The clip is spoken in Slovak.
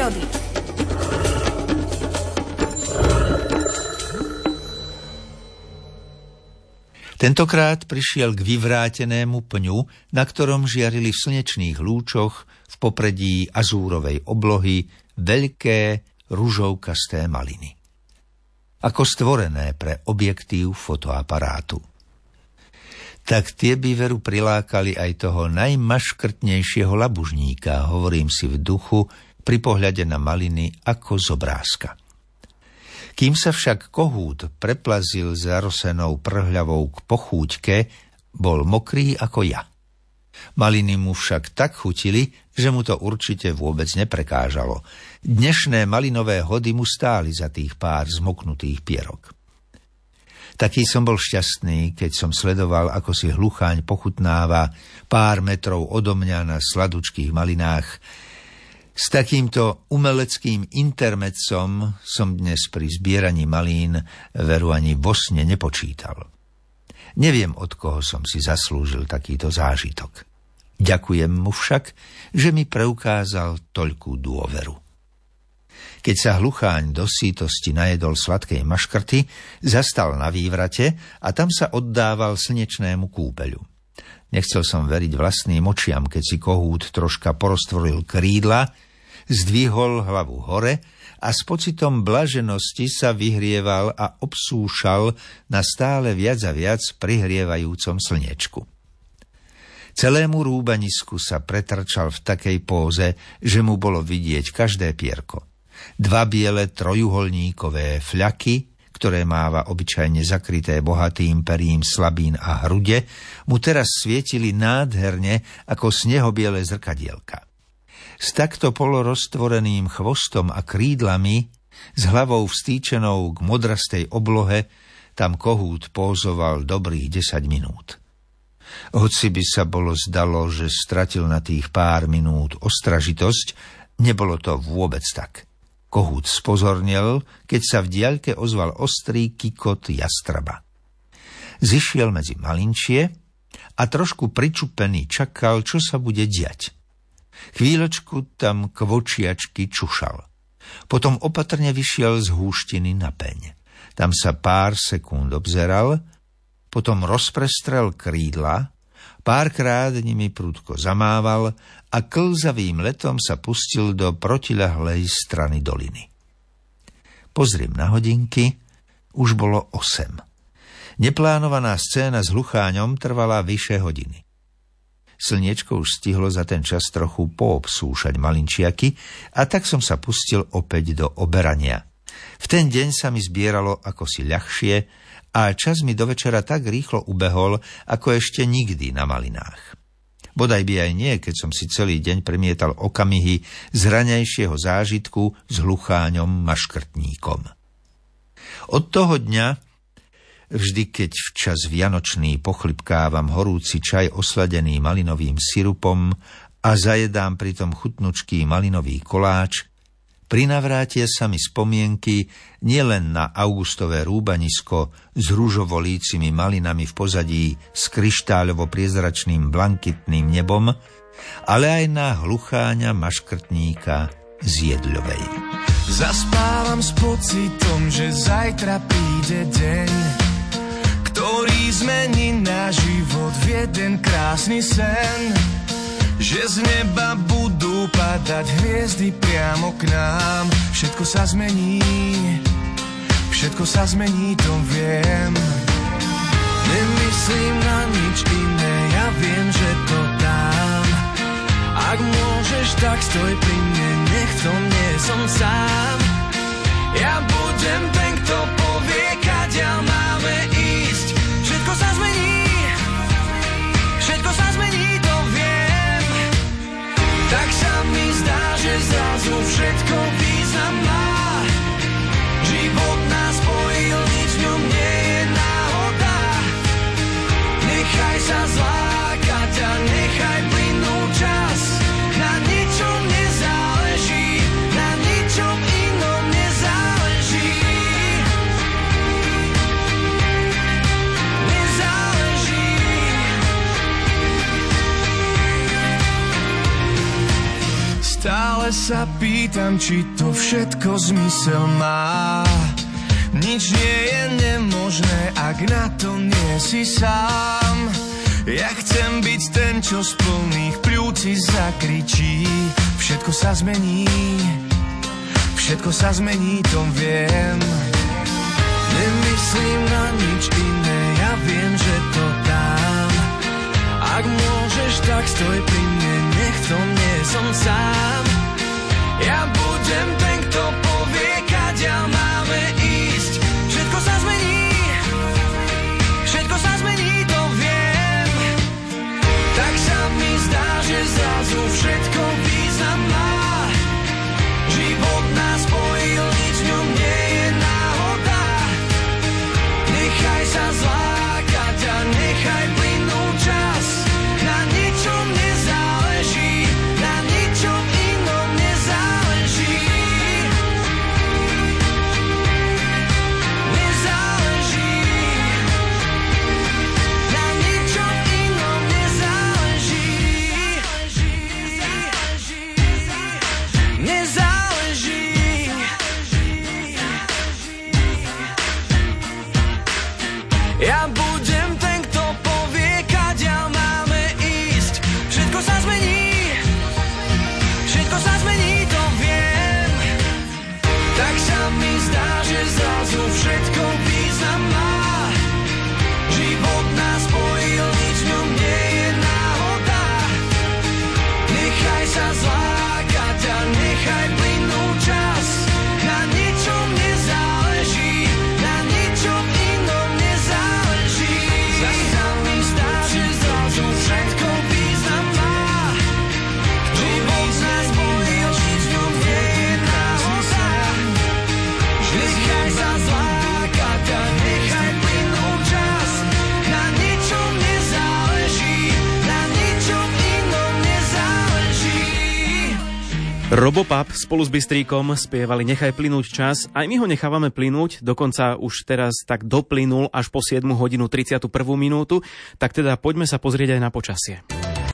prírody. Tentokrát prišiel k vyvrátenému pňu, na ktorom žiarili v slnečných lúčoch v popredí azúrovej oblohy veľké ružovkasté maliny. Ako stvorené pre objektív fotoaparátu. Tak tie by veru prilákali aj toho najmaškrtnejšieho labužníka, hovorím si v duchu, pri pohľade na maliny ako z obrázka. Kým sa však kohút preplazil zarosenou prhľavou k pochúťke, bol mokrý ako ja. Maliny mu však tak chutili, že mu to určite vôbec neprekážalo. Dnešné malinové hody mu stáli za tých pár zmoknutých pierok. Taký som bol šťastný, keď som sledoval, ako si hlucháň pochutnáva pár metrov odo mňa na sladučkých malinách, s takýmto umeleckým intermecom som dnes pri zbieraní malín veru ani vo sne nepočítal. Neviem, od koho som si zaslúžil takýto zážitok. Ďakujem mu však, že mi preukázal toľkú dôveru. Keď sa hlucháň do sítosti najedol sladkej maškrty, zastal na vývrate a tam sa oddával slnečnému kúpeľu. Nechcel som veriť vlastným očiam, keď si kohút troška porostvoril krídla zdvihol hlavu hore a s pocitom blaženosti sa vyhrieval a obsúšal na stále viac a viac prihrievajúcom slnečku. Celému rúbanisku sa pretrčal v takej póze, že mu bolo vidieť každé pierko. Dva biele trojuholníkové fľaky, ktoré máva obyčajne zakryté bohatým perím slabín a hrude, mu teraz svietili nádherne ako snehobiele zrkadielka. S takto poloroztvoreným chvostom a krídlami, s hlavou vstýčenou k modrastej oblohe, tam kohút pózoval dobrých 10 minút. Hoci by sa bolo zdalo, že stratil na tých pár minút ostražitosť, nebolo to vôbec tak. Kohút spozornil, keď sa v diaľke ozval ostrý kikot jastraba. Zišiel medzi malinčie a trošku pričupený čakal, čo sa bude diať. Chvíľočku tam kvočiačky čušal. Potom opatrne vyšiel z húštiny na peň. Tam sa pár sekúnd obzeral, potom rozprestrel krídla, párkrát nimi prúdko zamával a klzavým letom sa pustil do protilahlej strany doliny. Pozriem na hodinky, už bolo osem. Neplánovaná scéna s hlucháňom trvala vyše hodiny. Slniečko už stihlo za ten čas trochu poobsúšať malinčiaky a tak som sa pustil opäť do oberania. V ten deň sa mi zbieralo ako si ľahšie a čas mi do večera tak rýchlo ubehol, ako ešte nikdy na malinách. Bodaj by aj nie, keď som si celý deň premietal okamihy z ranejšieho zážitku s hlucháňom maškrtníkom. Od toho dňa Vždy, keď včas vianočný pochlipkávam horúci čaj osladený malinovým sirupom a zajedám pritom chutnučký malinový koláč, prinavrátia sa mi spomienky nielen na augustové rúbanisko s rúžovolícimi malinami v pozadí s kryštáľovo-priezračným blankitným nebom, ale aj na hlucháňa maškrtníka z Jedľovej. Zaspávam s pocitom, že zajtra príde deň, ktorý zmení náš život v jeden krásny sen. Že z neba budú padať hviezdy priamo k nám. Všetko sa zmení, všetko sa zmení, to viem. Nemyslím na nič iné, ja viem, že to dám. Ak môžeš, tak stoj pri mne, nech v nie som sám. Ja budem ten, kto sa pýtam, či to všetko zmysel má. Nič nie je nemožné, ak na to nie si sám. Ja chcem byť ten, čo z plných pľúci zakričí. Všetko sa zmení, všetko sa zmení, to viem. Nemyslím na nič iné, ja viem, že to dám. Ak môžeš, tak stoj pri mne, nech to nie som sám. Robopap spolu s Bystríkom spievali Nechaj plynúť čas. Aj my ho nechávame plynúť, dokonca už teraz tak doplynul až po 7 hodinu 31 minútu. Tak teda poďme sa pozrieť aj na počasie.